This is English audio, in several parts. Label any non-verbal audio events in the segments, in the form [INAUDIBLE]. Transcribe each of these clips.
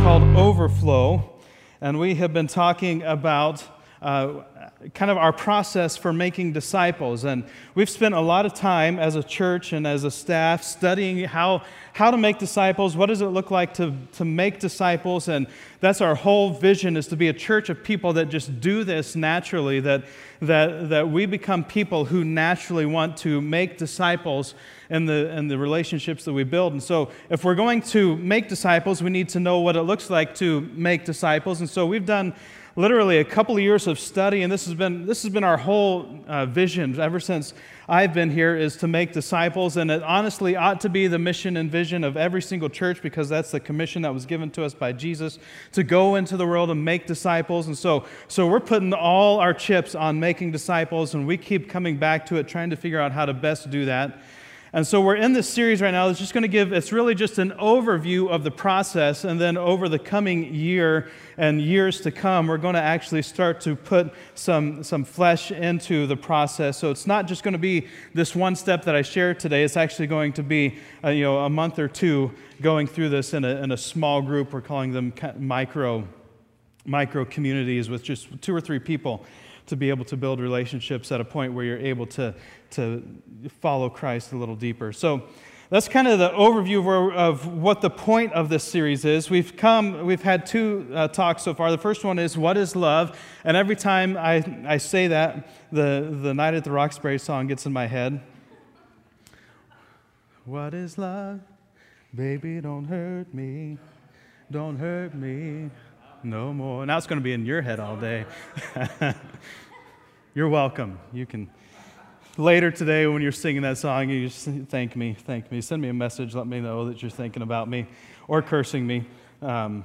called Overflow, and we have been talking about uh, kind of our process for making disciples. And we've spent a lot of time as a church and as a staff studying how, how to make disciples, what does it look like to, to make disciples. And that's our whole vision is to be a church of people that just do this naturally, that, that, that we become people who naturally want to make disciples in the, in the relationships that we build. And so if we're going to make disciples, we need to know what it looks like to make disciples. And so we've done literally a couple of years of study, and this has been, this has been our whole uh, vision ever since I've been here is to make disciples. And it honestly ought to be the mission and vision of every single church because that's the commission that was given to us by Jesus to go into the world and make disciples. And so, so we're putting all our chips on making disciples, and we keep coming back to it, trying to figure out how to best do that. And so we're in this series right now It's just going to give, it's really just an overview of the process. And then over the coming year and years to come, we're going to actually start to put some, some flesh into the process. So it's not just going to be this one step that I shared today. It's actually going to be, uh, you know, a month or two going through this in a, in a small group. We're calling them micro, micro communities with just two or three people to be able to build relationships at a point where you're able to, to follow Christ a little deeper. So that's kind of the overview of, of what the point of this series is. We've come, we've had two uh, talks so far. The first one is what is love, and every time I, I say that, the the Night at the Roxbury song gets in my head. What is love? Baby, don't hurt me. Don't hurt me no more. Now it's going to be in your head all day. [LAUGHS] You're welcome. You can later today when you're singing that song, you just thank me, thank me. Send me a message, let me know that you're thinking about me or cursing me, um,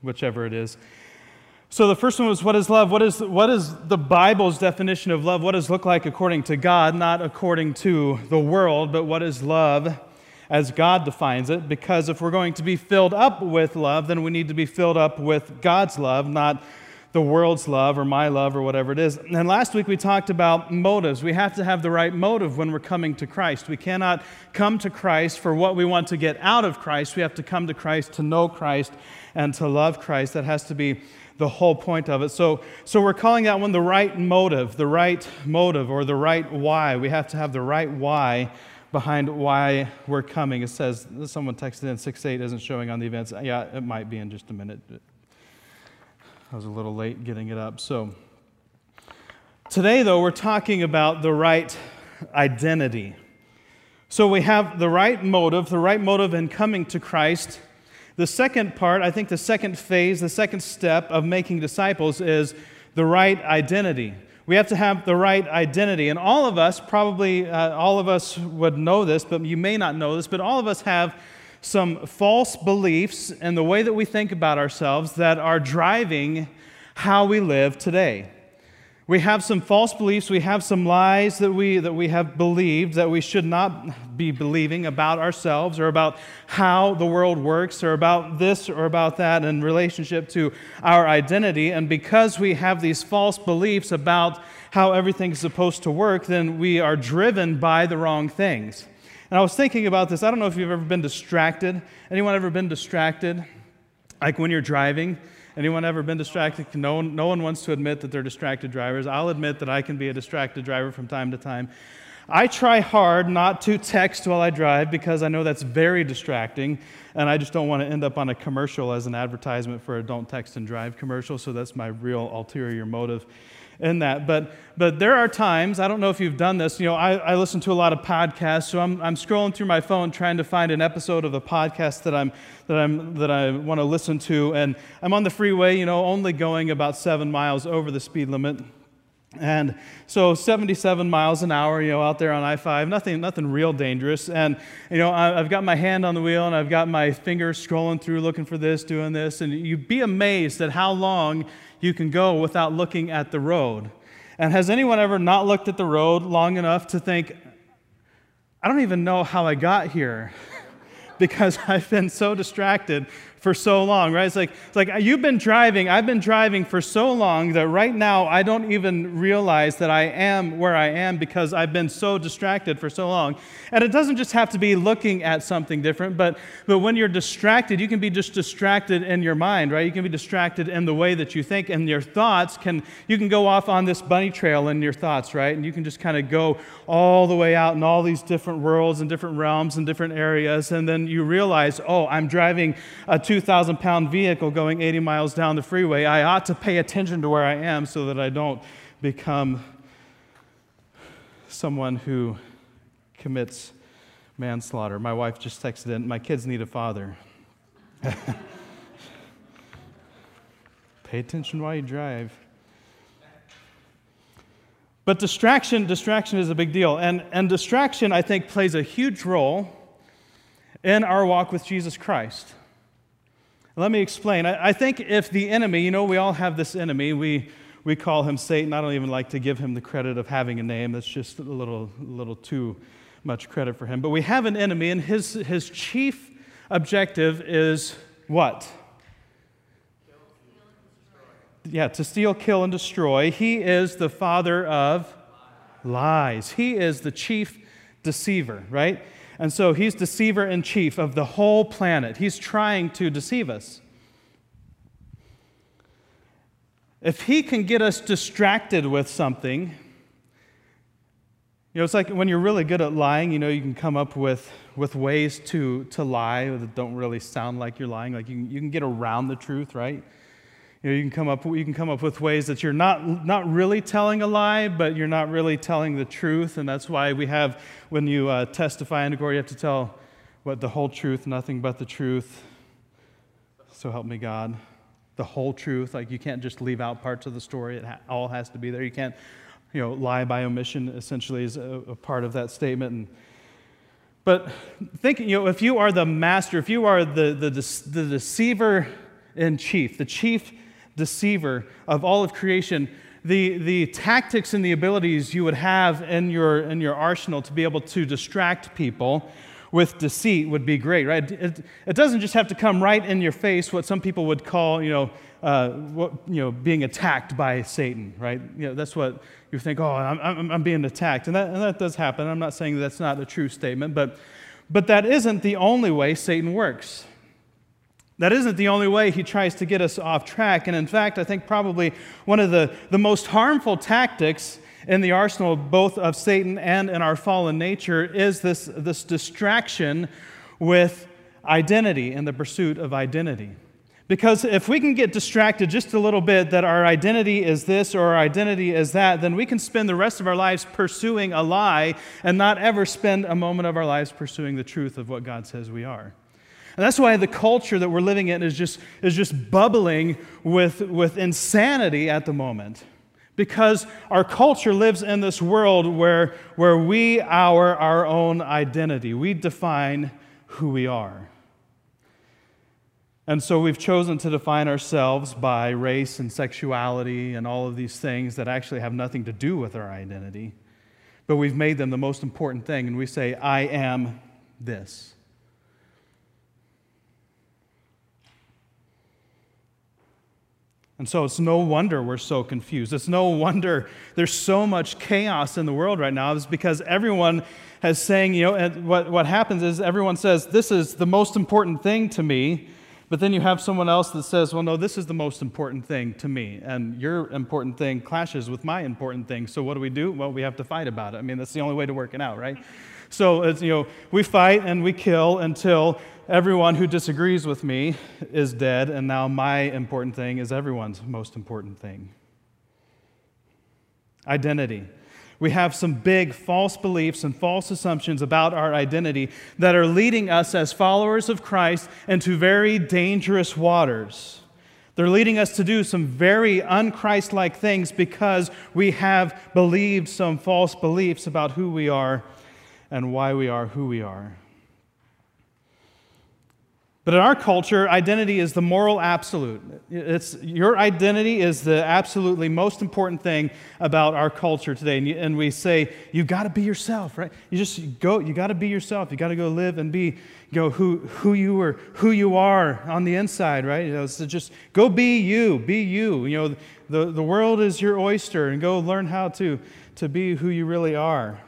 whichever it is. So the first one was what is love? What is, what is the Bible's definition of love? What does it look like according to God, not according to the world, but what is love? as God defines it, because if we're going to be filled up with love, then we need to be filled up with God's love, not the world's love or my love or whatever it is. And last week we talked about motives. We have to have the right motive when we're coming to Christ. We cannot come to Christ for what we want to get out of Christ. We have to come to Christ to know Christ and to love Christ. That has to be the whole point of it. So, so we're calling that one the right motive, the right motive, or the right why. We have to have the right why behind why we're coming. It says, someone texted in 6 8 isn't showing on the events. Yeah, it might be in just a minute. I was a little late getting it up. So, today, though, we're talking about the right identity. So, we have the right motive, the right motive in coming to Christ. The second part, I think the second phase, the second step of making disciples is the right identity. We have to have the right identity. And all of us, probably uh, all of us would know this, but you may not know this, but all of us have some false beliefs and the way that we think about ourselves that are driving how we live today. We have some false beliefs, we have some lies that we, that we have believed that we should not be believing about ourselves or about how the world works or about this or about that in relationship to our identity. And because we have these false beliefs about how everything's supposed to work, then we are driven by the wrong things. And I was thinking about this. I don't know if you've ever been distracted. Anyone ever been distracted? Like when you're driving Anyone ever been distracted? No one, no one wants to admit that they're distracted drivers. I'll admit that I can be a distracted driver from time to time. I try hard not to text while I drive because I know that's very distracting, and I just don't want to end up on a commercial as an advertisement for a don't text and drive commercial, so that's my real ulterior motive in that. But, but there are times, I don't know if you've done this, you know, I, I listen to a lot of podcasts, so I'm, I'm scrolling through my phone trying to find an episode of a podcast that, I'm, that, I'm, that I want to listen to. And I'm on the freeway, you know, only going about seven miles over the speed limit. And so 77 miles an hour, you know, out there on I-5, nothing, nothing real dangerous. And, you know, I've got my hand on the wheel and I've got my fingers scrolling through looking for this, doing this. And you'd be amazed at how long you can go without looking at the road. And has anyone ever not looked at the road long enough to think, I don't even know how I got here? [LAUGHS] because I've been so distracted for so long, right? It's like, it's like uh, you've been driving, I've been driving for so long that right now I don't even realize that I am where I am because I've been so distracted for so long. And it doesn't just have to be looking at something different, but, but when you're distracted, you can be just distracted in your mind, right? You can be distracted in the way that you think, and your thoughts can, you can go off on this bunny trail in your thoughts, right? And you can just kind of go all the way out in all these different worlds and different realms and different areas, and then you realize, oh, I'm driving a 2,000 pound vehicle going 80 miles down the freeway. I ought to pay attention to where I am so that I don't become someone who commits manslaughter. My wife just texted in, My kids need a father. [LAUGHS] pay attention while you drive. But distraction, distraction is a big deal. And, and distraction, I think, plays a huge role in our walk with Jesus Christ. Let me explain. I, I think if the enemy, you know, we all have this enemy, we, we call him Satan. I don't even like to give him the credit of having a name. That's just a little, little too much credit for him. But we have an enemy, and his, his chief objective is what? Yeah, to steal, kill, and destroy. He is the father of lies. He is the chief deceiver, right? And so he's deceiver in chief of the whole planet. He's trying to deceive us. If he can get us distracted with something, you know, it's like when you're really good at lying, you know, you can come up with, with ways to, to lie that don't really sound like you're lying. Like you you can get around the truth, right? You, know, you, can come up, you can come up with ways that you're not, not really telling a lie, but you're not really telling the truth. And that's why we have, when you uh, testify in a court, you have to tell what the whole truth, nothing but the truth. So help me God. The whole truth. Like you can't just leave out parts of the story, it ha- all has to be there. You can't, you know, lie by omission essentially is a, a part of that statement. And, but think, you know, if you are the master, if you are the, the, the deceiver in chief, the chief deceiver of all of creation, the, the tactics and the abilities you would have in your, in your arsenal to be able to distract people with deceit would be great, right? It, it doesn't just have to come right in your face, what some people would call, you know, uh, what, you know being attacked by Satan, right? You know, that's what you think, oh, I'm, I'm, I'm being attacked. And that, and that does happen. I'm not saying that's not a true statement, but, but that isn't the only way Satan works. That isn't the only way he tries to get us off track. And in fact, I think probably one of the, the most harmful tactics in the arsenal, both of Satan and in our fallen nature, is this, this distraction with identity and the pursuit of identity. Because if we can get distracted just a little bit that our identity is this or our identity is that, then we can spend the rest of our lives pursuing a lie and not ever spend a moment of our lives pursuing the truth of what God says we are. And that's why the culture that we're living in is just, is just bubbling with, with insanity at the moment. Because our culture lives in this world where, where we are our own identity. We define who we are. And so we've chosen to define ourselves by race and sexuality and all of these things that actually have nothing to do with our identity. But we've made them the most important thing, and we say, I am this. And so it's no wonder we're so confused. It's no wonder there's so much chaos in the world right now. It's because everyone has saying, you know, what, what happens is everyone says, this is the most important thing to me. But then you have someone else that says, well, no, this is the most important thing to me. And your important thing clashes with my important thing. So what do we do? Well, we have to fight about it. I mean, that's the only way to work it out, right? So, it's, you know, we fight and we kill until everyone who disagrees with me is dead, and now my important thing is everyone's most important thing. Identity. We have some big false beliefs and false assumptions about our identity that are leading us as followers of Christ into very dangerous waters. They're leading us to do some very unchrist like things because we have believed some false beliefs about who we are and why we are who we are. But in our culture, identity is the moral absolute. It's, your identity is the absolutely most important thing about our culture today. And, you, and we say, you've got to be yourself, right? You just go, you got to be yourself. You got to go live and be know, who, who you are, who you are on the inside, right? You know, so just go be you, be you. You know, the, the world is your oyster, and go learn how to, to be who you really are.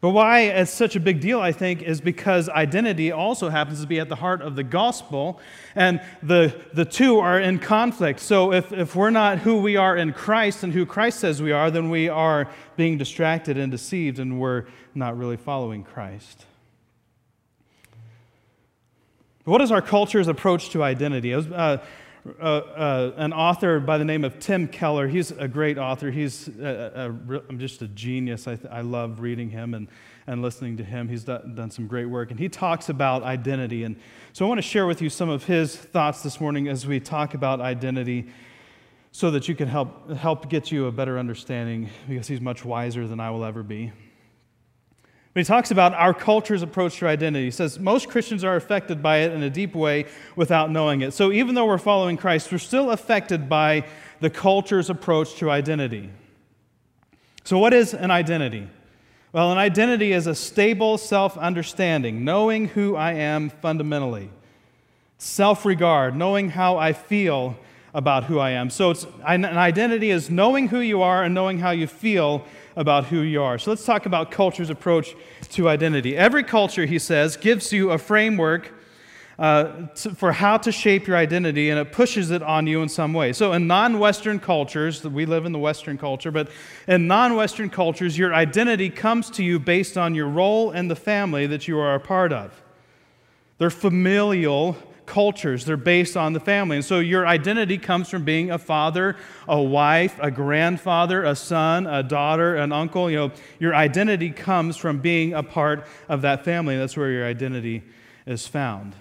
But why it's such a big deal, I think, is because identity also happens to be at the heart of the gospel, and the, the two are in conflict. So if, if we're not who we are in Christ and who Christ says we are, then we are being distracted and deceived, and we're not really following Christ. What is our culture's approach to identity? Uh, uh, uh, an author by the name of Tim Keller. He's a great author. He's a, a, a, just a genius. I, I love reading him and, and listening to him. He's done, done some great work. And he talks about identity. And so I want to share with you some of his thoughts this morning as we talk about identity so that you can help, help get you a better understanding because he's much wiser than I will ever be. But he talks about our culture's approach to identity. He says most Christians are affected by it in a deep way without knowing it. So even though we're following Christ, we're still affected by the culture's approach to identity. So, what is an identity? Well, an identity is a stable self understanding, knowing who I am fundamentally, self regard, knowing how I feel about who I am. So, an identity is knowing who you are and knowing how you feel about who you are. So let's talk about culture's approach to identity. Every culture, he says, gives you a framework uh, to, for how to shape your identity, and it pushes it on you in some way. So, in non Western cultures, we live in the Western culture, but in non Western cultures, your identity comes to you based on your role in the family that you are a part of. They're familial cultures. They're based on the family. And so your identity comes from being a father, a wife, a grandfather, a son, a daughter, an uncle. You know, your identity comes from being a part of that family. That's where your identity is found.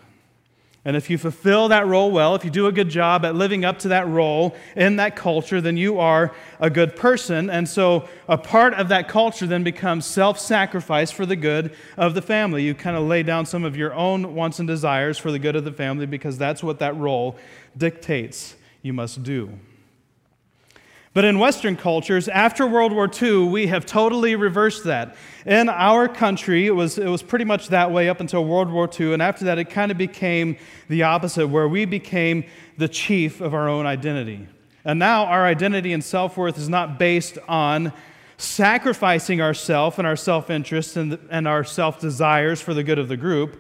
And if you fulfill that role well, if you do a good job at living up to that role in that culture, then you are a good person. And so a part of that culture then becomes self sacrifice for the good of the family. You kind of lay down some of your own wants and desires for the good of the family because that's what that role dictates you must do. But in Western cultures, after World War II, we have totally reversed that. In our country, it was, it was pretty much that way up until World War II, and after that, it kind of became the opposite, where we became the chief of our own identity. And now our identity and self worth is not based on sacrificing ourself and our self interest and, and our self desires for the good of the group.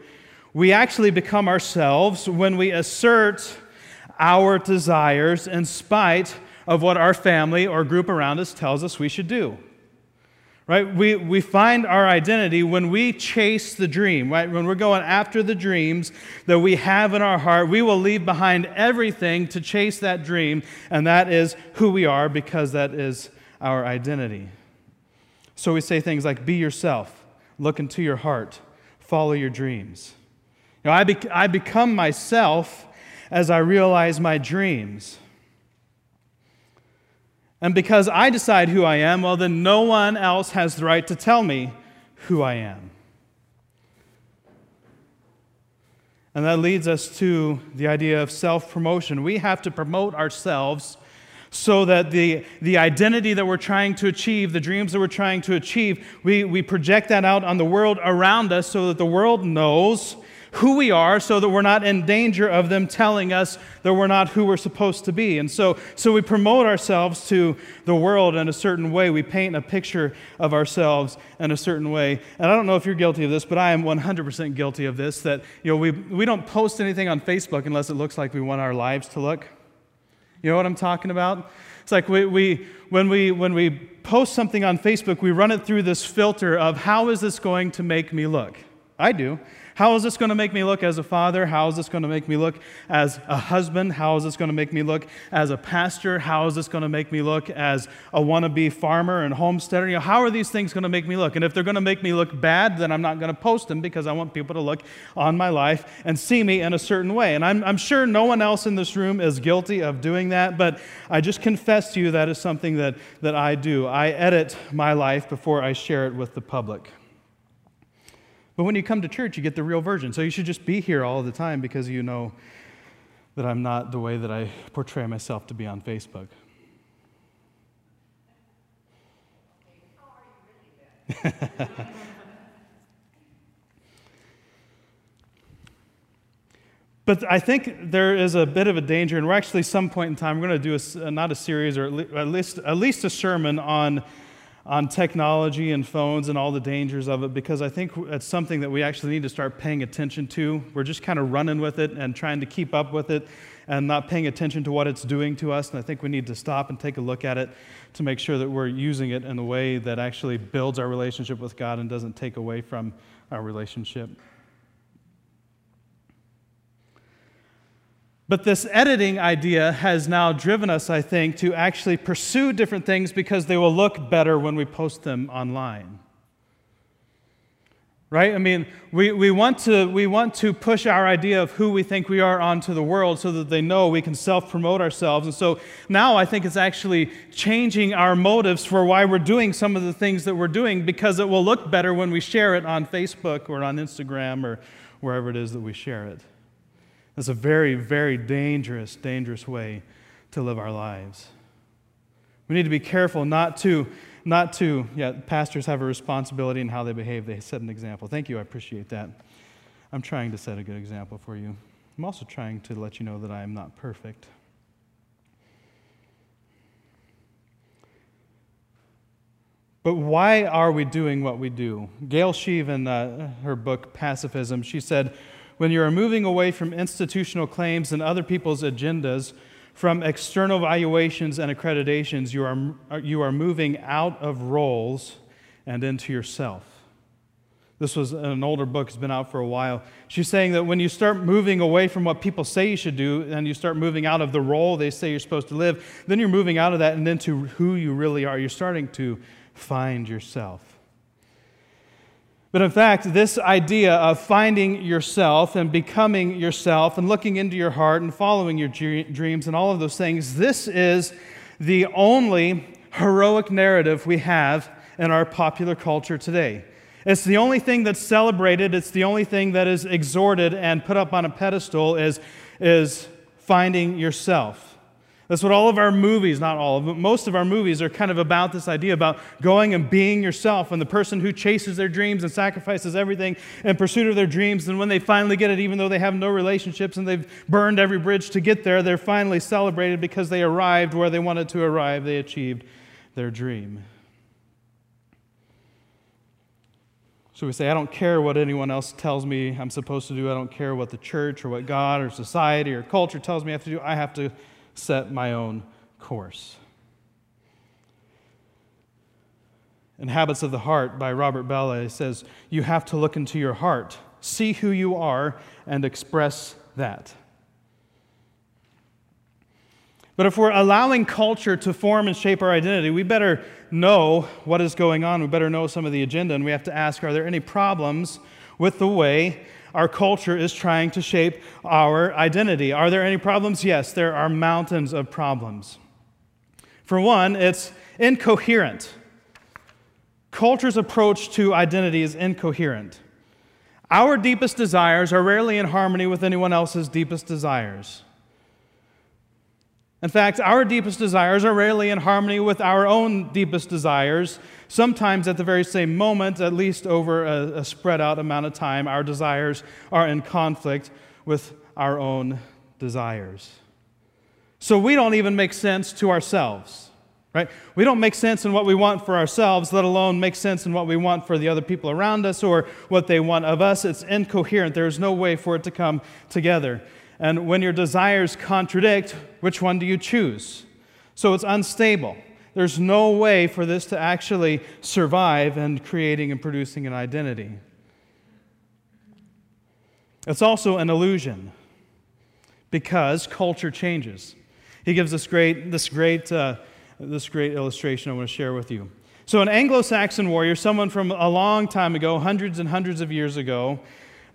We actually become ourselves when we assert our desires in spite of what our family or group around us tells us we should do. Right? We, we find our identity when we chase the dream, right? When we're going after the dreams that we have in our heart, we will leave behind everything to chase that dream, and that is who we are because that is our identity. So we say things like, be yourself, look into your heart, follow your dreams. You know, I, be- I become myself as I realize my dreams. And because I decide who I am, well, then no one else has the right to tell me who I am. And that leads us to the idea of self promotion. We have to promote ourselves so that the, the identity that we're trying to achieve, the dreams that we're trying to achieve, we, we project that out on the world around us so that the world knows who we are so that we're not in danger of them telling us that we're not who we're supposed to be. And so, so we promote ourselves to the world in a certain way. We paint a picture of ourselves in a certain way. And I don't know if you're guilty of this, but I am 100% guilty of this that you know, we, we don't post anything on Facebook unless it looks like we want our lives to look. You know what I'm talking about? It's like we, we, when, we, when we post something on Facebook, we run it through this filter of how is this going to make me look? I do. How is this going to make me look as a father? How is this going to make me look as a husband? How is this going to make me look as a pastor? How is this going to make me look as a wannabe farmer and homesteader? You know, how are these things going to make me look? And if they're going to make me look bad, then I'm not going to post them because I want people to look on my life and see me in a certain way. And I'm, I'm sure no one else in this room is guilty of doing that, but I just confess to you that is something that, that I do. I edit my life before I share it with the public. But when you come to church, you get the real version. So you should just be here all the time because you know that I'm not the way that I portray myself to be on Facebook. [LAUGHS] but I think there is a bit of a danger, and we're actually some point in time we're going to do a, not a series or at least at least a sermon on on technology and phones and all the dangers of it because I think it's something that we actually need to start paying attention to. We're just kind of running with it and trying to keep up with it and not paying attention to what it's doing to us. And I think we need to stop and take a look at it to make sure that we're using it in a way that actually builds our relationship with God and doesn't take away from our relationship. But this editing idea has now driven us, I think, to actually pursue different things because they will look better when we post them online. Right? I mean, we, we, want to, we want to push our idea of who we think we are onto the world so that they know we can self promote ourselves. And so now I think it's actually changing our motives for why we're doing some of the things that we're doing because it will look better when we share it on Facebook or on Instagram or wherever it is that we share it. That's a very, very dangerous, dangerous way to live our lives. We need to be careful not to, not to, yeah, pastors have a responsibility in how they behave. They set an example. Thank you, I appreciate that. I'm trying to set a good example for you. I'm also trying to let you know that I am not perfect. But why are we doing what we do? Gail Sheehy, in uh, her book Passages, she said, when you are moving away from institutional claims and other people's agendas, from external valuations and accreditations, you are, you are moving out of roles and into yourself. This was an older book, it's been out for a while. She's saying that when you start moving away from what people say you should do and you start moving out of the role they say you're supposed to live, then you're moving out of that and into who you really are. You're starting to find yourself. But in fact, this idea of finding yourself and becoming yourself and looking into your heart and following your dreams and all of those things, this is the only heroic narrative we have in our popular culture today. It's the only thing that's celebrated, it's the only thing that is exhorted and put up on a pedestal is, is finding yourself. That's what all of our movies, not all of them, most of our movies are kind of about this idea about going and being yourself and the person who chases their dreams and sacrifices everything in pursuit of their dreams. And when they finally get it, even though they have no relationships and they've burned every bridge to get there, they're finally celebrated because they arrived where they wanted to arrive. They achieved their dream. So we say, I don't care what anyone else tells me I'm supposed to do. I don't care what the church or what God or society or culture tells me I have to do. I have to set my own course. In Habits of the Heart by Robert Bellah says, You have to look into your heart, see who you are, and express that. But if we're allowing culture to form and shape our identity, we better know what is going on. We better know some of the agenda, and we have to ask are there any problems with the way our culture is trying to shape our identity. Are there any problems? Yes, there are mountains of problems. For one, it's incoherent. Culture's approach to identity is incoherent. Our deepest desires are rarely in harmony with anyone else's deepest desires. In fact, our deepest desires are rarely in harmony with our own deepest desires. Sometimes, at the very same moment, at least over a, a, spread out amount of time, our desires are in conflict with our own desires. So we don't even make sense to ourselves, right? We don't make sense in what we want for ourselves, let alone make sense in what we want for the other people around us or what they want of us. It's incoherent. There's no way for it to come together. And when your desires contradict, which one do you choose? So it's unstable. There's no way for this to actually survive and creating and producing an identity. It's also an illusion because culture changes. He gives this great, this great, uh, this great illustration I want to share with you. So, an Anglo Saxon warrior, someone from a long time ago, hundreds and hundreds of years ago,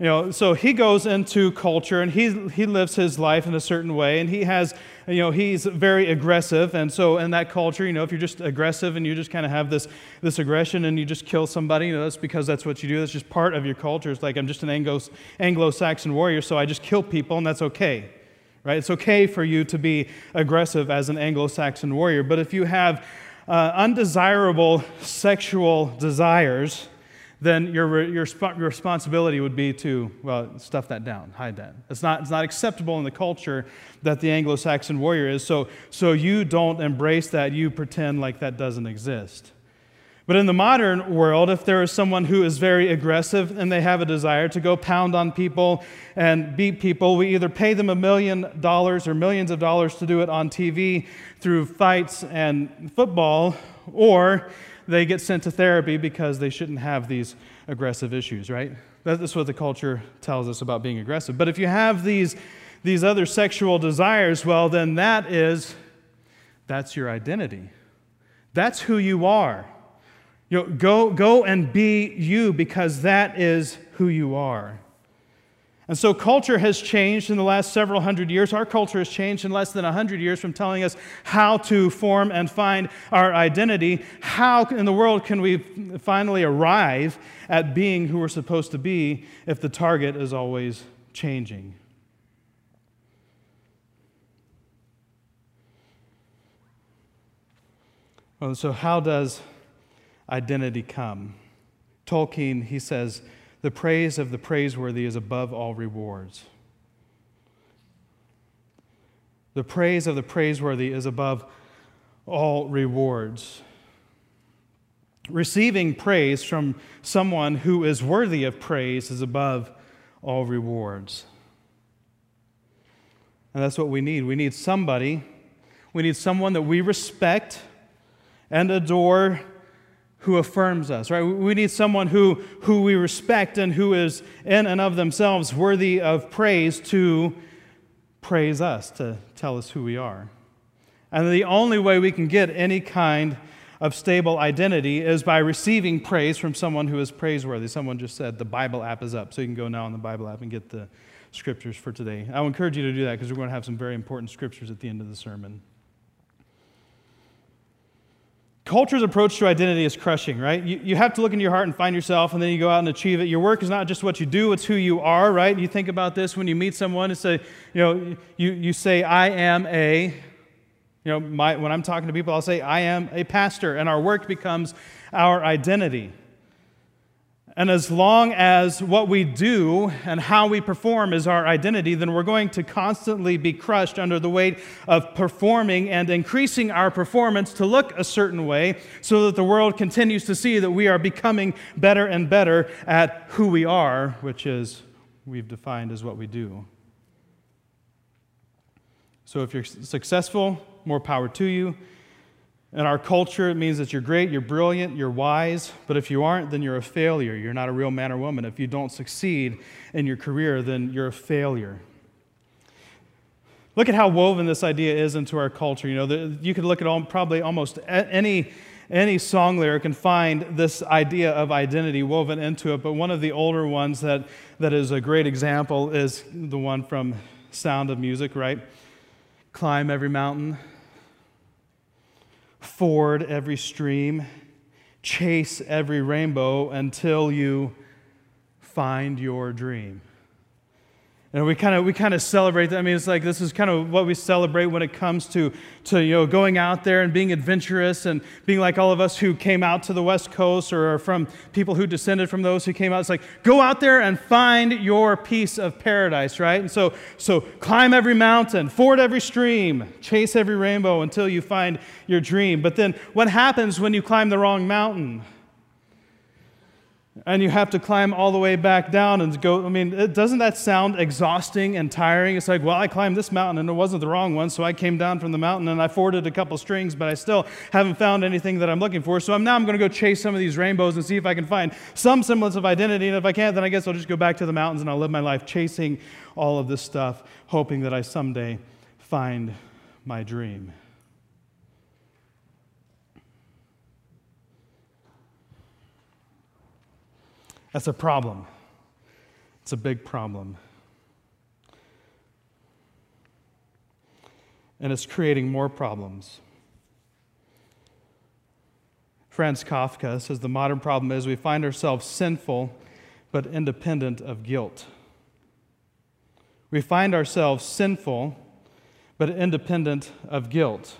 You know, so he goes into culture and he, he lives his life in a certain way and he has, you know, he's very aggressive. And so in that culture, you know, if you're just aggressive and you just kind of have this, this aggression and you just kill somebody, you know, that's because that's what you do. That's just part of your culture. It's like I'm just an Anglo Saxon warrior, so I just kill people and that's okay right? It's okay for you to be aggressive as an Anglo Saxon warrior, but if you have uh, undesirable sexual desires, then your, your, responsibility would be to, well, stuff that down, hide that. It's not, it's not acceptable in the culture that the Anglo Saxon warrior is, so, so you don't embrace that, you pretend like that doesn't exist. But in the modern world, if there is someone who is very aggressive and they have a desire to go pound on people and beat people, we either pay them a million dollars or millions of dollars to do it on TV through fights and football, or they get sent to therapy because they shouldn't have these aggressive issues, right? That's what the culture tells us about being aggressive. But if you have these, these other sexual desires, well, then that is, that's your identity. That's who you are. You know, go, go and be you because that is who you are. And so culture has changed in the last several hundred years. Our culture has changed in less than 100 years from telling us how to form and find our identity. How in the world can we finally arrive at being who we're supposed to be if the target is always changing? Well, so, how does identity come. Tolkien, he says, the praise of the praiseworthy is above all rewards. The praise of the praiseworthy is above all rewards. Receiving praise from someone who is worthy of praise is above all rewards. And that's what we need. We need somebody, we need someone that we respect and adore who affirms us, right? We need someone who, who we respect and who is in and of themselves worthy of praise to praise us, to tell us who we are. And the only way we can get any kind of stable identity is by receiving praise from someone who is praiseworthy. Someone just said the Bible app is up, so you can go now on the Bible app and get the scriptures for today. I would encourage you to do that because we're going to have some very important scriptures at the end of the sermon. Culture's approach to identity is crushing, right? You, you have to look into your heart and find yourself, and then you go out and achieve it. Your work is not just what you do, it's who you are, right? You think about this when you meet someone and say, you know, you, you say, I am a, you know, my, when I'm talking to people, I'll say, I am a pastor, and our work becomes our identity. And as long as what we do and how we perform is our identity, then we're going to constantly be crushed under the weight of performing and increasing our performance to look a certain way so that the world continues to see that we are becoming better and better at who we are, which is we've defined as what we do. So if you're successful, more power to you. In our culture, it means that you're great, you're brilliant, you're wise, but if you aren't, then you're a failure. You're not a real man or woman. If you don't succeed in your career, then you're a failure. Look at how woven this idea is into our culture. You know, the, you could look at all, probably almost any, any song lyric and find this idea of identity woven into it, but one of the older ones that, that is a great example is the one from Sound of Music, right? Climb every mountain, ford every stream, chase every rainbow until you find your dream. And we kind of we kind of celebrate that. I mean, it's like this is kind of what we celebrate when it comes to to you know going out there and being adventurous and being like all of us who came out to the West Coast or from people who descended from those who came out. It's like go out there and find your piece of paradise, right? And so so climb every mountain, ford every stream, chase every rainbow until you find your dream. But then what happens when you climb the wrong mountain? And you have to climb all the way back down and go. I mean, doesn't that sound exhausting and tiring? It's like, well, I climbed this mountain and it wasn't the wrong one, so I came down from the mountain and I forded a couple strings, but I still haven't found anything that I'm looking for. So I'm, now I'm going to go chase some of these rainbows and see if I can find some semblance of identity. And if I can't, then I guess I'll just go back to the mountains and I'll live my life chasing all of this stuff, hoping that I someday find my dream. That's a problem. It's a big problem. And it's creating more problems. Franz Kafka says the modern problem is we find ourselves sinful but independent of guilt. We find ourselves sinful but independent of guilt.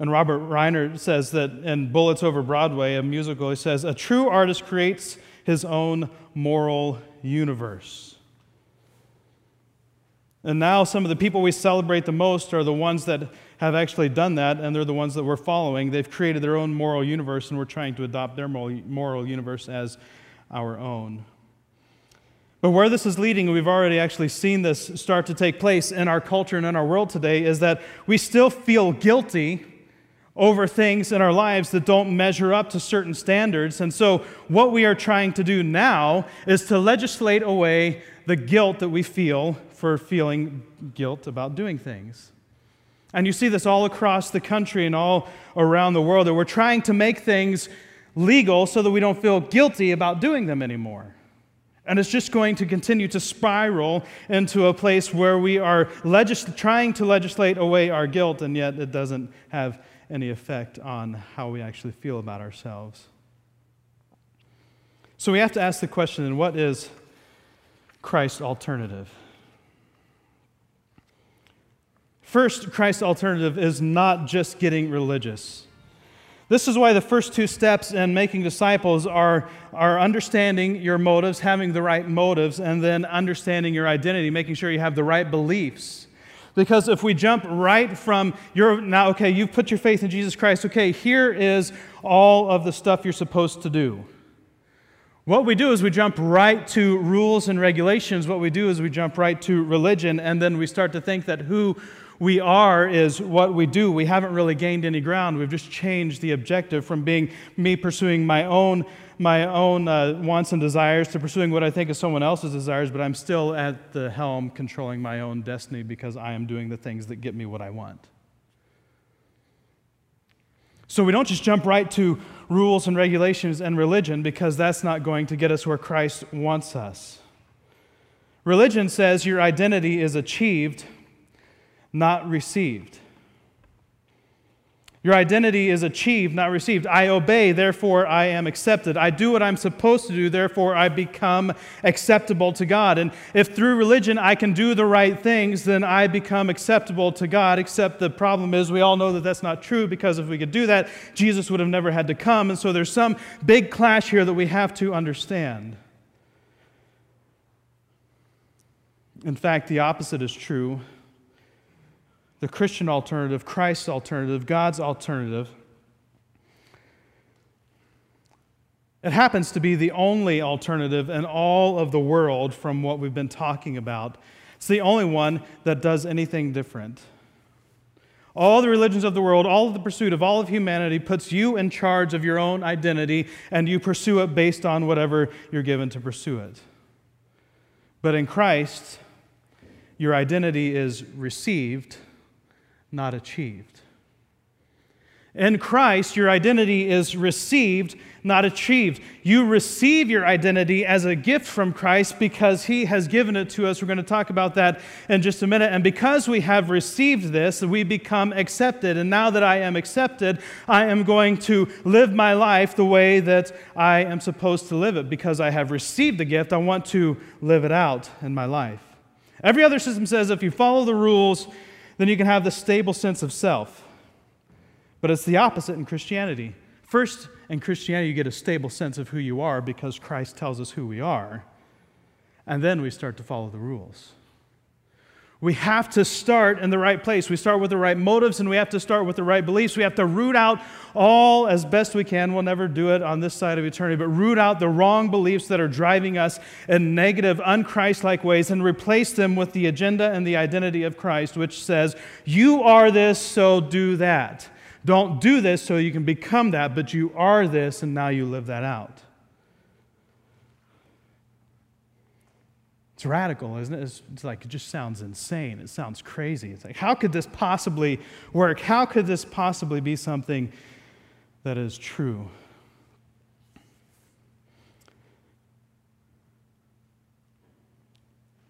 And Robert Reiner says that in Bullets Over Broadway, a musical, he says, A true artist creates his own moral universe. And now, some of the people we celebrate the most are the ones that have actually done that, and they're the ones that we're following. They've created their own moral universe, and we're trying to adopt their moral universe as our own. But where this is leading, we've already actually seen this start to take place in our culture and in our world today, is that we still feel guilty over things in our lives that don't measure up to certain standards. And so, what we are trying to do now is to legislate away the guilt that we feel for feeling guilt about doing things. And you see this all across the country and all around the world that we're trying to make things legal so that we don't feel guilty about doing them anymore. And it's just going to continue to spiral into a place where we are legis- trying to legislate away our guilt, and yet it doesn't have any effect on how we actually feel about ourselves. So we have to ask the question then what is Christ's alternative? First, Christ's alternative is not just getting religious. This is why the first two steps in making disciples are, are understanding your motives, having the right motives, and then understanding your identity, making sure you have the right beliefs. Because if we jump right from your now, okay, you've put your faith in Jesus Christ, okay, here is all of the stuff you're supposed to do. What we do is we jump right to rules and regulations. What we do is we jump right to religion, and then we start to think that who we are is what we do. We haven't really gained any ground. We've just changed the objective from being me pursuing my own, my own uh, wants and desires to pursuing what I think is someone else's desires, but I'm still at the helm controlling my own destiny because I am doing the things that get me what I want. So we don't just jump right to rules and regulations and religion because that's not going to get us where Christ wants us. Religion says your identity is achieved not received. Your identity is achieved, not received. I obey, therefore I am accepted. I do what I'm supposed to do, therefore I become acceptable to God. And if through religion I can do the right things, then I become acceptable to God. Except the problem is, we all know that that's not true because if we could do that, Jesus would have never had to come. And so there's some big clash here that we have to understand. In fact, the opposite is true the Christian alternative, Christ's alternative, God's alternative. It happens to be the only alternative in all of the world from what we've been talking about. It's the only one that does anything different. All the religions of the world, all of the pursuit of all of humanity puts you in charge of your own identity, and you pursue it based on whatever you're given to pursue it. But in Christ, your identity is received not achieved. In Christ, your identity is received, not achieved. You receive your identity as a gift from Christ because He has given it to us. We're going to talk about that in just a minute. And because we have received this, we become accepted. And now that I am accepted, I am going to live my life the way that I am supposed to live it. Because I have received the gift, I want to live it out in my life. Every other system says if you follow the rules, then you can have the stable sense of self. But it's the opposite in Christianity. First, in Christianity, you get a stable sense of who you are because Christ tells us who we are. And then we start to follow the rules. We have to start in the right place. We start with the right motives and we have to start with the right beliefs. We have to root out all as best we can. We'll never do it on this side of eternity, but root out the wrong beliefs that are driving us in negative, unchristlike ways and replace them with the agenda and the identity of Christ, which says, You are this, so do that. Don't do this so you can become that, but you are this, and now you live that out. It's radical, isn't it? It's, it's, like it just sounds insane. It sounds crazy. It's like, how could this possibly work? How could this possibly be something that is true?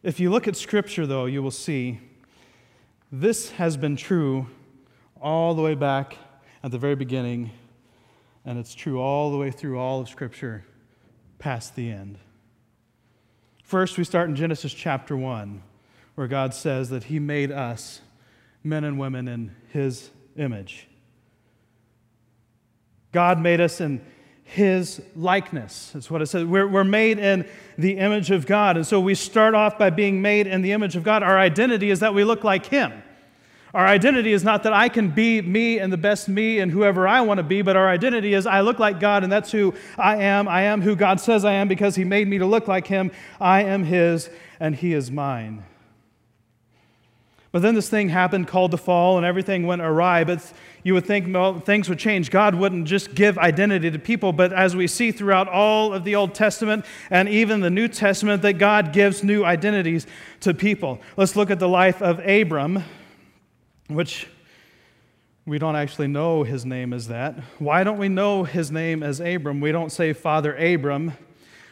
If you look at Scripture, though, you will see this has been true all the way back at the very beginning, and it's true all the way through all of Scripture past the end. First, we start in Genesis chapter 1, where God says that He made us, men and women, in His image. God made us in his likeness. That's what it says. We're, we're made in the image of God. And so we start off by being made in the image of God. Our identity is that we look like him. Our identity is not that I can be me and the best me and whoever I want to be, but our identity is I look like God and that's who I am. I am who God says I am because He made me to look like Him. I am His and He is mine. But then this thing happened called the fall and everything went awry. But you would think well, things would change. God wouldn't just give identity to people, but as we see throughout all of the Old Testament and even the New Testament, that God gives new identities to people. Let's look at the life of Abram, which we don't actually know his name as that. Why don't we know his name as Abram? We don't say Father Abram,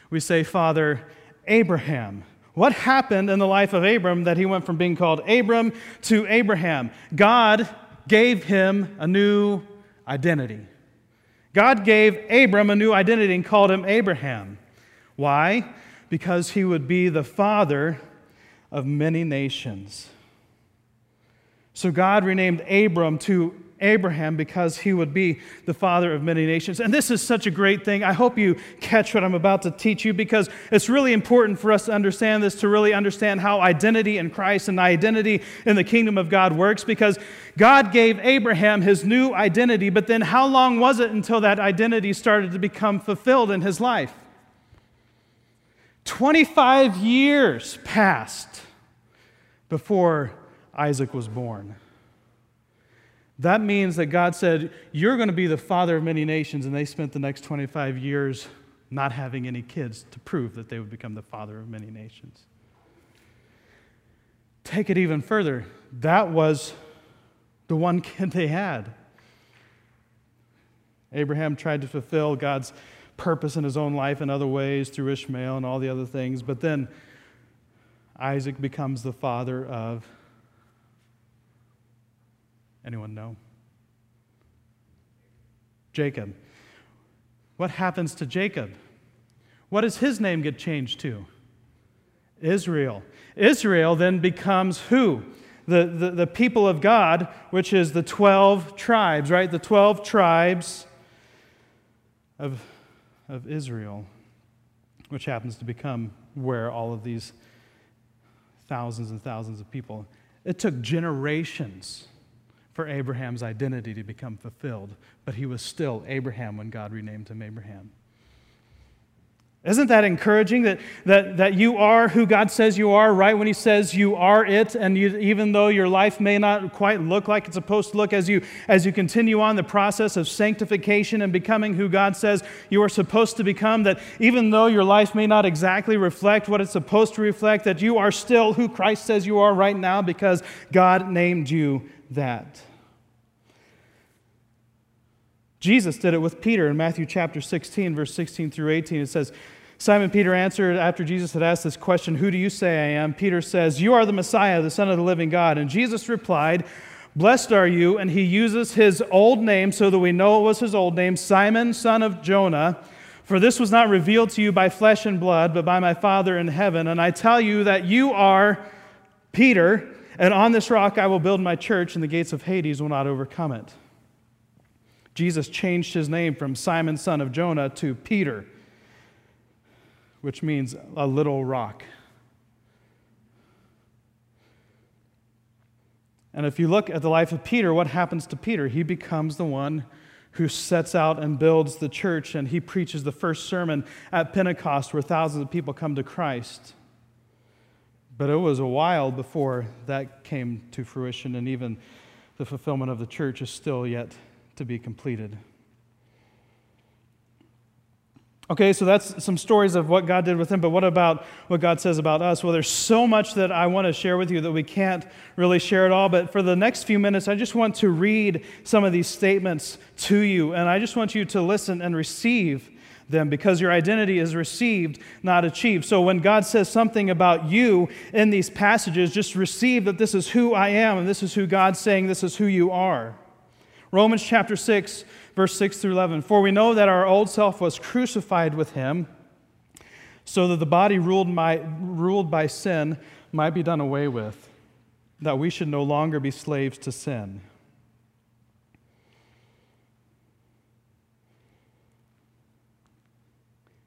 we say Father Abraham. What happened in the life of Abram that he went from being called Abram to Abraham? God gave him a new identity. God gave Abram a new identity and called him Abraham. Why? Because he would be the father of many nations. So God renamed Abram to Abraham because he would be the father of many nations. And this is such a great thing. I hope you catch what I'm about to teach you because it's really important for us to understand this, to really understand how identity in Christ and identity in the kingdom of God works because God gave Abraham his new identity, but then how long was it until that identity started to become fulfilled in his life? 25 years passed before Isaac was born. That means that God said, You're going to be the father of many nations, and they spent the next 25 years not having any kids to prove that they would become the father of many nations. Take it even further. That was the one kid they had. Abraham tried to fulfill God's purpose in his own life in other ways through Ishmael and all the other things, but then Isaac becomes the father of Anyone know? Jacob. What happens to Jacob? What does his name get changed to? Israel. Israel then becomes who? The, the, the people of God, which is the 12 tribes, right? The 12 tribes of, of Israel, which happens to become where all of these thousands and thousands of people. It took generations for Abraham's identity to become fulfilled, but he was still Abraham when God renamed him Abraham. Isn't that encouraging that, that, that you are who God says you are right when He says you are it? And you, even though your life may not quite look like it's supposed to look as you, as you continue on the process of sanctification and becoming who God says you are supposed to become, that even though your life may not exactly reflect what it's supposed to reflect, that you are still who Christ says you are right now because God named you that. Jesus did it with Peter in Matthew chapter 16, verse 16 through 18. It says, Simon Peter answered after Jesus had asked this question, Who do you say I am? Peter says, You are the Messiah, the Son of the living God. And Jesus replied, Blessed are you. And he uses his old name so that we know it was his old name, Simon, son of Jonah. For this was not revealed to you by flesh and blood, but by my Father in heaven. And I tell you that you are Peter, and on this rock I will build my church, and the gates of Hades will not overcome it. Jesus changed his name from Simon, son of Jonah, to Peter, which means a little rock. And if you look at the life of Peter, what happens to Peter? He becomes the one who sets out and builds the church, and he preaches the first sermon at Pentecost where thousands of people come to Christ. But it was a while before that came to fruition, and even the fulfillment of the church is still yet to be completed. Okay, so that's some stories of what God did with him, but what about what God says about us? Well, there's so much that I want to share with you that we can't really share it all, but for the next few minutes, I just want to read some of these statements to you, and I just want you to listen and receive them because your identity is received, not achieved. So when God says something about you in these passages, just receive that this is who I am and this is who God's saying this is who you are. Romans chapter 6, verse 6 through 11. For we know that our old self was crucified with him so that the body ruled, by, ruled by sin might be done away with, that we should no longer be slaves to sin.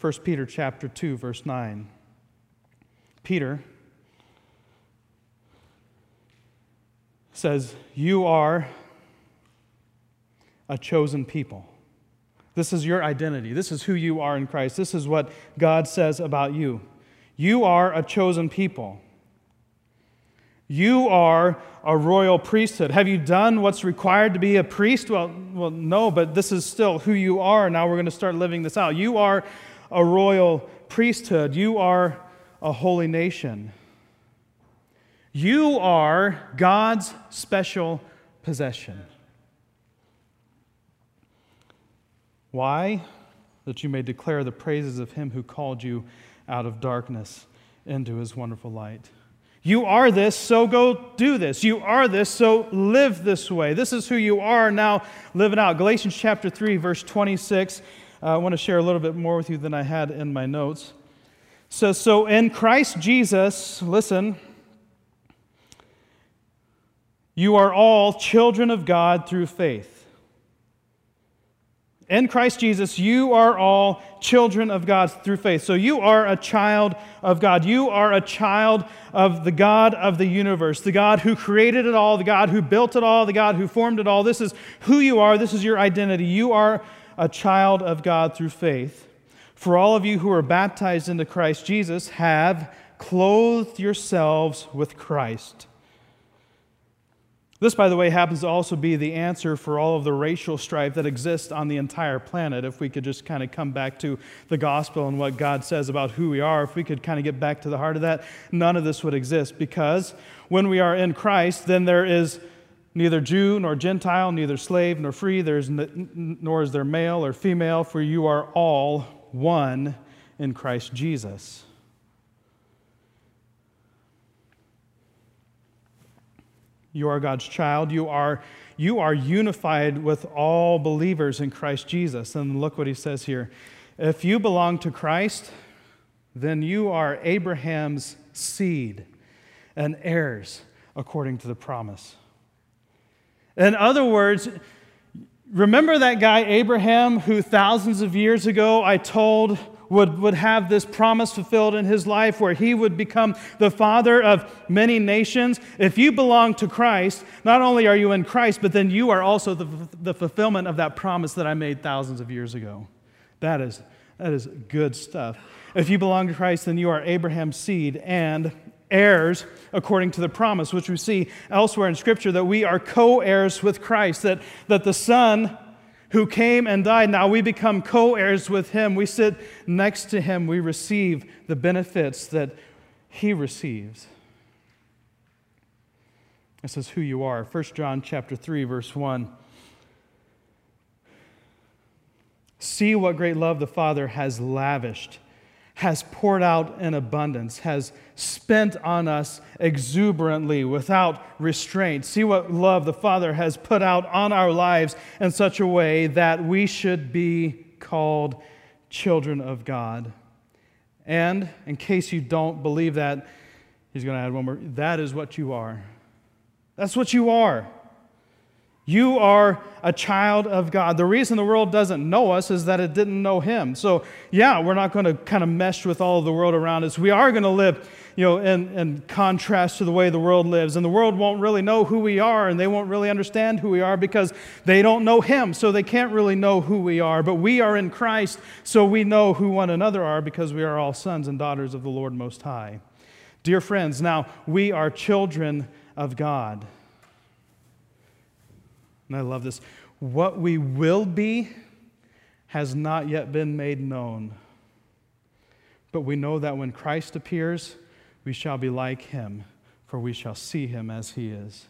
1 Peter chapter 2 verse 9. Peter says, "You are a chosen people." This is your identity. This is who you are in Christ. This is what God says about you. You are a chosen people. You are a royal priesthood. Have you done what's required to be a priest? Well, well, no, but this is still who you are. Now we're going to start living this out. You are a royal priesthood. You are a holy nation. You are God's special possession. Why? That you may declare the praises of him who called you out of darkness into his wonderful light. You are this, so go do this. You are this, so live this way. This is who you are now. Live it out. Galatians chapter 3, verse 26. Uh, I want to share a little bit more with you than I had in my notes. So, so in Christ Jesus, listen, you are all children of God through faith. In Christ Jesus, you are all children of God through faith. So you are a child of God. You are a child of the God of the universe, the God who created it all, the God who built it all, the God who formed it all. This is who you are. This is your identity. You are a child of God through faith. For all of you who are baptized into Christ Jesus have clothed yourselves with Christ. This, by the way, happens to also be the answer for all of the racial strife that exists on the entire planet. If we could just kind of come back to the gospel and what God says about who we are, if we could kind of get back to the heart of that, none of this would exist because when we are in Christ, then there is neither Jew nor Gentile, neither slave nor free, n- nor is there male or female, for you are all one in Christ Jesus. You are God's child. You are, you are unified with all believers in Christ Jesus. And look what he says here. If you belong to Christ, then you are Abraham's seed and heirs according to the promise. In other words, remember that guy Abraham who thousands of years ago I told would, would have this promise fulfilled in his life where he would become the father of many nations. If you belong to Christ, not only are you in Christ, but then you are also the, the fulfillment of that promise that I made thousands of years ago. That is, that is good stuff. If you belong to Christ, then you are Abraham's seed and heirs according to the promise, which we see elsewhere in Scripture that we are co heirs with Christ, that, that the Son who came and died. Now we become co heirs with him. We sit next to him. We receive the benefits that he receives. This is who you are. 1 John chapter 3 verse 1. See what great love the Father has lavished has poured out in abundance, has spent on us exuberantly without restraint. See what love the Father has put out on our lives in such a way that we should be called children of God. And in case you don't believe that, he's going to add one more that is what you are. That's what you are. You are a child of God. The reason the world doesn't know us is that it didn't know Him. So, yeah, we're not going to kind of mesh with all of the world around us. We are going to live, you know, in, in contrast to the way the world lives. And the world won't really know who we are, and they won't really understand who we are because they don't know Him. So they can't really know who we are. But we are in Christ, so we know who one another are because we are all sons and daughters of the Lord Most High. Dear friends, now we are children of God. And I love this. What we will be has not yet been made known. But we know that when Christ appears, we shall be like him, for we shall see him as he is.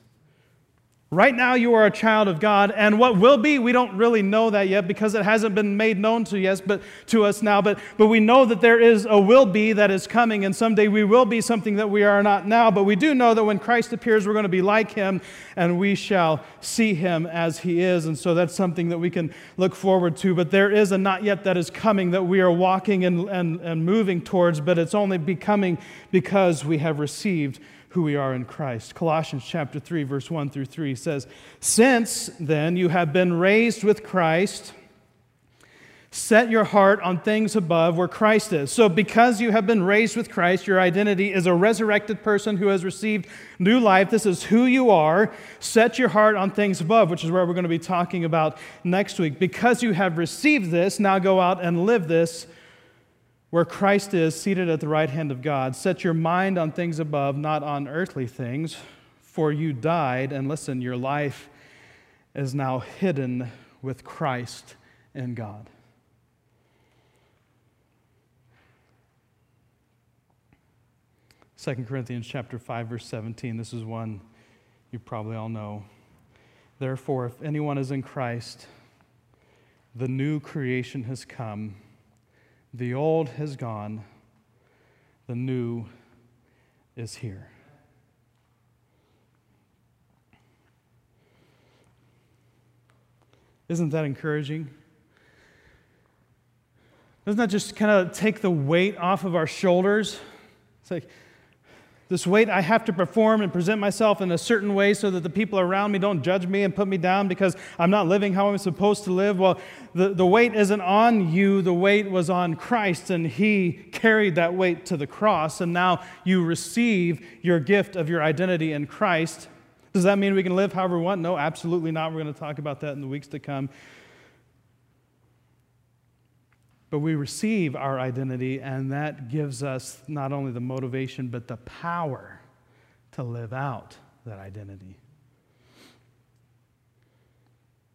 Right now, you are a child of God, and what will be, we don't really know that yet because it hasn't been made known to us, but to us now. But, but we know that there is a will be that is coming, and someday we will be something that we are not now. But we do know that when Christ appears, we're going to be like him, and we shall see him as he is. And so that's something that we can look forward to. But there is a not yet that is coming that we are walking and, and, and moving towards, but it's only becoming because we have received who we are in Christ. Colossians chapter 3 verse 1 through 3 says, "Since then you have been raised with Christ, set your heart on things above where Christ is." So because you have been raised with Christ, your identity is a resurrected person who has received new life. This is who you are. Set your heart on things above, which is where we're going to be talking about next week. Because you have received this, now go out and live this where Christ is seated at the right hand of God. Set your mind on things above, not on earthly things, for you died, and listen, your life is now hidden with Christ in God. Second Corinthians chapter 5 verse 17 this is one you probably all know. Therefore if anyone is in Christ the new creation has come the old has gone, the new is here. Isn't that encouraging? Doesn't that just kind of take the weight off of our shoulders? It's like, this weight I have to perform and present myself in a certain way so that the people around me don't judge me and put me down because I'm not living how I'm supposed to live. Well, the, the weight isn't on you, the weight was on Christ, and He carried that weight to the cross, and now you receive your gift of your identity in Christ. Does that mean we can live however we want? No, absolutely not. We're going to talk about that in the weeks to come. But we receive our identity, and that gives us not only the motivation, but the power to live out that identity.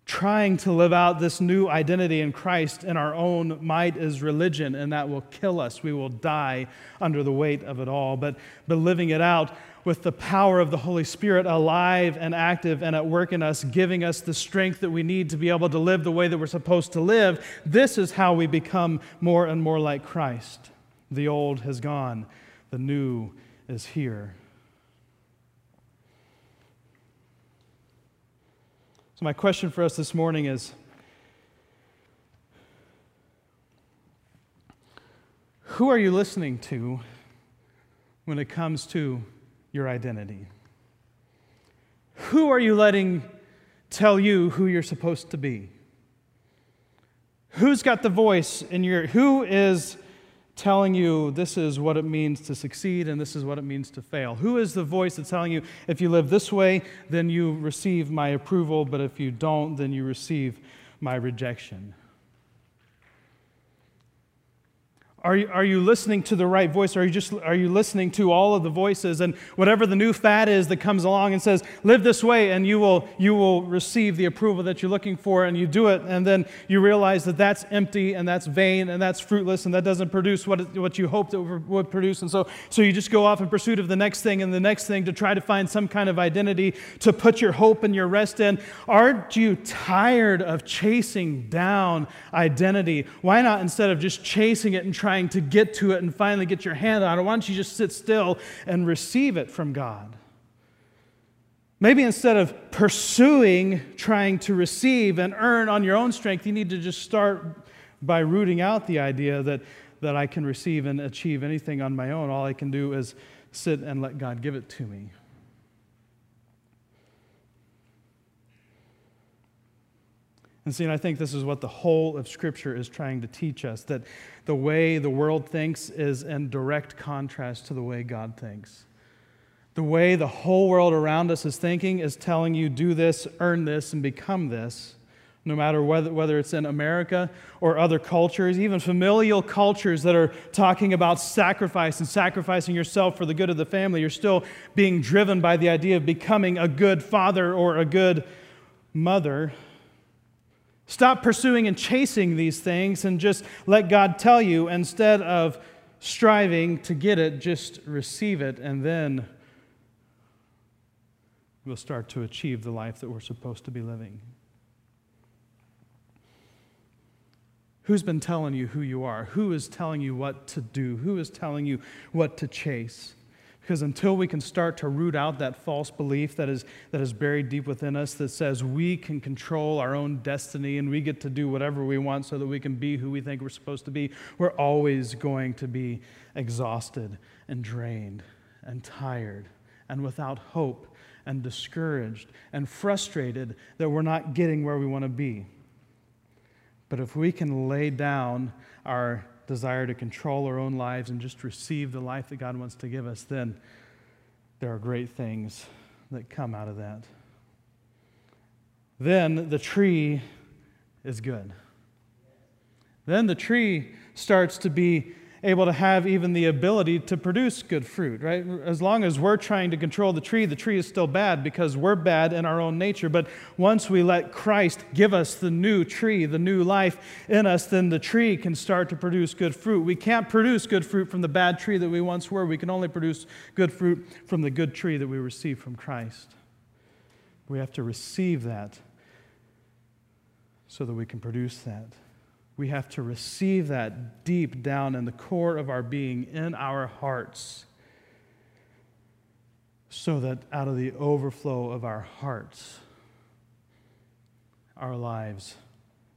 Trying to live out this new identity in Christ in our own might is religion, and that will kill us. We will die under the weight of it all. But, but living it out with the power of the Holy Spirit alive and active and at work in us, giving us the strength that we need to be able to live the way that we're supposed to live, this is how we become more and more like Christ. The old has gone, the new is here. So, my question for us this morning is Who are you listening to when it comes to your identity? Who are you letting tell you who you're supposed to be? Who's got the voice in your who is telling you this is what it means to succeed and this is what it means to fail? Who is the voice that's telling you if you live this way, then you receive my approval, but if you don't, then you receive my rejection? Are you, are you listening to the right voice? Are you just are you listening to all of the voices and whatever the new fad is that comes along and says, live this way and you will, you will receive the approval that you're looking for and you do it and then you realize that that's empty and that's vain and that's fruitless and that doesn't produce what, it, what you hoped it would produce. And so, so you just go off in pursuit of the next thing and the next thing to try to find some kind of identity to put your hope and your rest in. Aren't you tired of chasing down identity? Why not instead of just chasing it and trying trying to get to it and finally get your hand on it, why don't you just sit still and receive it from God? Maybe instead of pursuing trying to receive and earn on your own strength, you need to just start by rooting out the idea that, that I can receive and achieve anything on my own. All I can do is sit and let God give it to me. And see, and I think this is what the whole of Scripture is trying to teach us that the way the world thinks is in direct contrast to the way God thinks. The way the whole world around us is thinking is telling you, do this, earn this, and become this. No matter whether, whether it's in America or other cultures, even familial cultures that are talking about sacrifice and sacrificing yourself for the good of the family, you're still being driven by the idea of becoming a good father or a good mother. Stop pursuing and chasing these things and just let God tell you instead of striving to get it, just receive it and then we'll start to achieve the life that we're supposed to be living. Who's been telling you who you are? Who is telling you what to do? Who is telling you what to chase? Because until we can start to root out that false belief that is, that is buried deep within us that says we can control our own destiny and we get to do whatever we want so that we can be who we think we're supposed to be, we're always going to be exhausted and drained and tired and without hope and discouraged and frustrated that we're not getting where we want to be. But if we can lay down our desire to control our own lives and just receive the life that God wants to give us, then there are great things that come out of that. Then the tree is good. Then the tree starts to be able to have even the ability to produce good fruit, right? As long as we're trying to control the tree, the tree is still bad because we're bad in our own nature. But once we let Christ give us the new tree, the new life in us, then the tree can start to produce good fruit. We can't produce good fruit from the bad tree that we once were. We can only produce good fruit from the good tree that we receive from Christ. We have to receive that so that we can produce that. We have to receive that deep down in the core of our being, in our hearts, so that out of the overflow of our hearts, our lives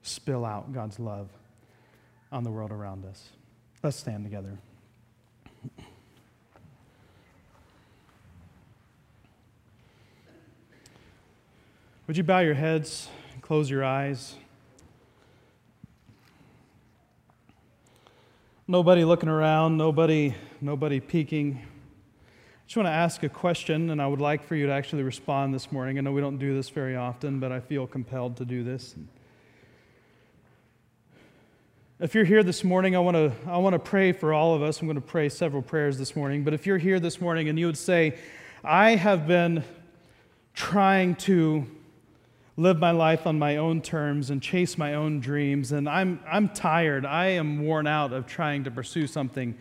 spill out God's love on the world around us. Let's stand together. Would you bow your heads and close your eyes? Nobody looking around, nobody, nobody peeking. I just want to ask a question, and I would like for you to actually respond this morning. I know we don't do this very often, but I feel compelled to do this. If you're here this morning, I want to, I want to pray for all of us. I'm going to pray several prayers this morning. But if you're here this morning and you would say, I have been trying to live my life on my own terms and chase my own dreams. And I'm, I'm tired. I am worn out of trying to pursue something.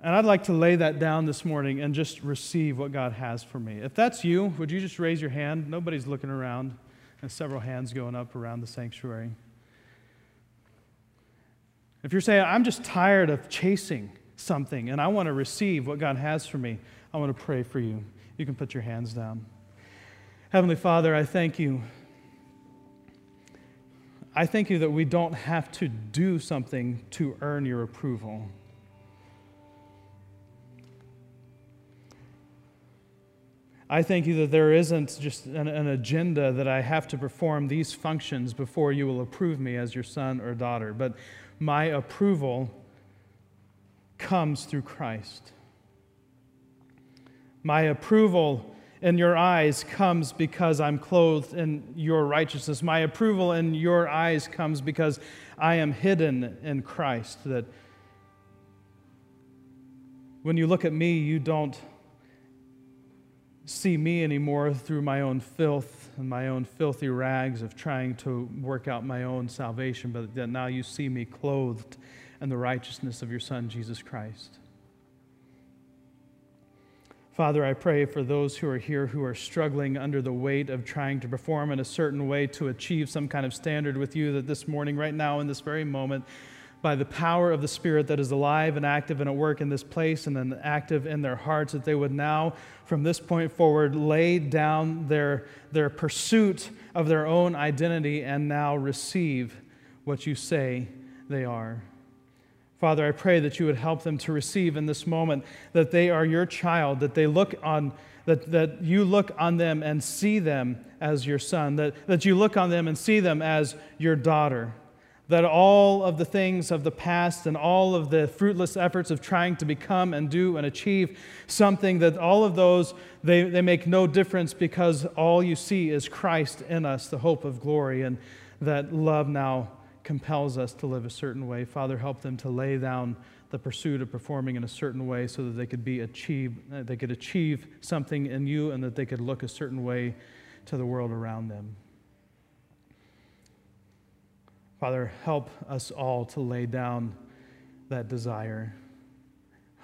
And I'd like to lay that down this morning and just receive what God has for me. If that's you, would you just raise your hand? Nobody's looking around. And several hands going up around the sanctuary. If you're saying, I'm just tired of chasing something and I want to receive what God has for me, I want to pray for you. You can put your hands down. Heavenly Father, I thank you. I thank you that we don't have to do something to earn your approval. I thank you that there isn't just an, an, agenda that I have to perform these functions before you will approve me as your son or daughter, but my approval comes through Christ. My approval in your eyes comes because I'm clothed in your righteousness. My approval in your eyes comes because I am hidden in Christ. That when you look at me, you don't see me anymore through my own filth and my own filthy rags of trying to work out my own salvation, but that now you see me clothed in the righteousness of your Son, Jesus Christ. Father, I pray for those who are here who are struggling under the weight of trying to perform in a certain way to achieve some kind of standard with you, that this morning, right now, in this very moment, by the power of the Spirit that is alive and active and at work in this place and then active in their hearts, that they would now, from this point forward, lay down their, their pursuit of their own identity and now receive what you say they are. Father, I pray that you would help them to receive in this moment that they are your child, that they look on that, that you look on them and see them as your son, that, that you look on them and see them as your daughter that all of the things of the past and all of the fruitless efforts of trying to become and do and achieve something, that all of those, they, they make no difference because all you see is Christ in us, the hope of glory, and that love now compels us to live a certain way. Father, help them to lay down the pursuit of performing in a certain way so that they could be achieve, uh, they could achieve something in you and that they could look a certain way to the world around them. Father, help us all to lay down that desire.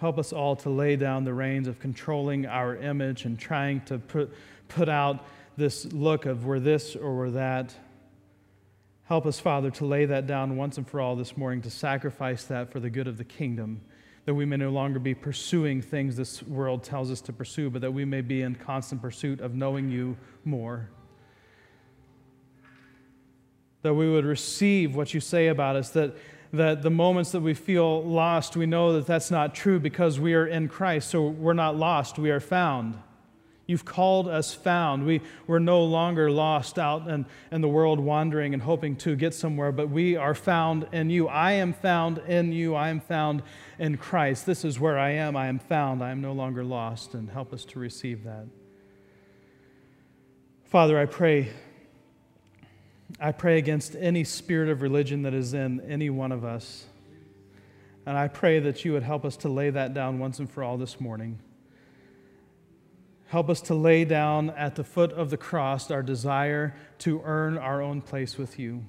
Help us all to lay down the reins of controlling our image and trying to put, put out this look of we're this or we're that. Help us, Father, to lay that down once and for all this morning, to sacrifice that for the good of the kingdom, that we may no longer be pursuing things this world tells us to pursue, but that we may be in constant pursuit of knowing you more that we would receive what you say about us, that, that the moments that we feel lost, we know that that's not true because we are in Christ. So we're not lost, we are found. You've called us found. We, we're no longer lost out in, in the world wandering and hoping to get somewhere, but we are found in you. I am found in you. I am found in Christ. This is where I am. I am found. I am no longer lost, and help us to receive that. Father, I pray I pray against any spirit of religion that is in any one of us. And I pray that you would help us to lay that down once and for all this morning. Help us to lay down at the foot of the cross our desire to earn our own place with you.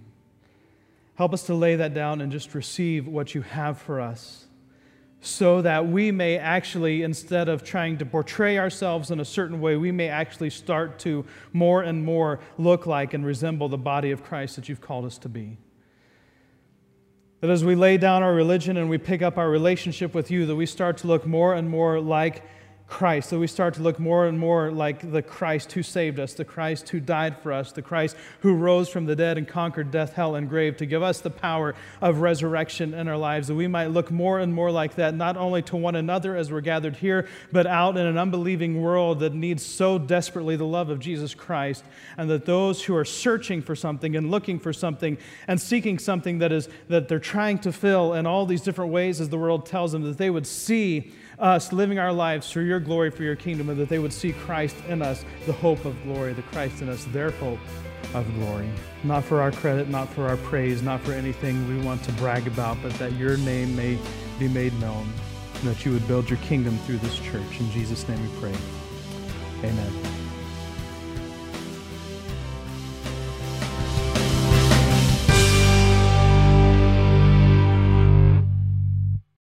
Help us to lay that down and just receive what you have for us so that we may actually, instead of trying to portray ourselves in a certain way, we may actually start to more and more look like and resemble the body of Christ that you've called us to be. That as we lay down our religion and we pick up our relationship with you, that we start to look more and more like Christ, that we start to look more and more like the Christ who saved us, the Christ who died for us, the Christ who rose from the dead and conquered death, hell, and grave to give us the power of resurrection in our lives, that we might look more and more like that, not only to one another as we're gathered here, but out in an unbelieving world that needs so desperately the love of Jesus Christ, and that those who are searching for something and looking for something and seeking something that is that they're trying to fill in all these different ways as the world tells them, that they would see us living our lives for your glory, for your kingdom, and that they would see Christ in us, the hope of glory, the Christ in us, their hope of glory. Not for our credit, not for our praise, not for anything we want to brag about, but that your name may be made known, and that you would build your kingdom through this church. In Jesus' name we pray. Amen.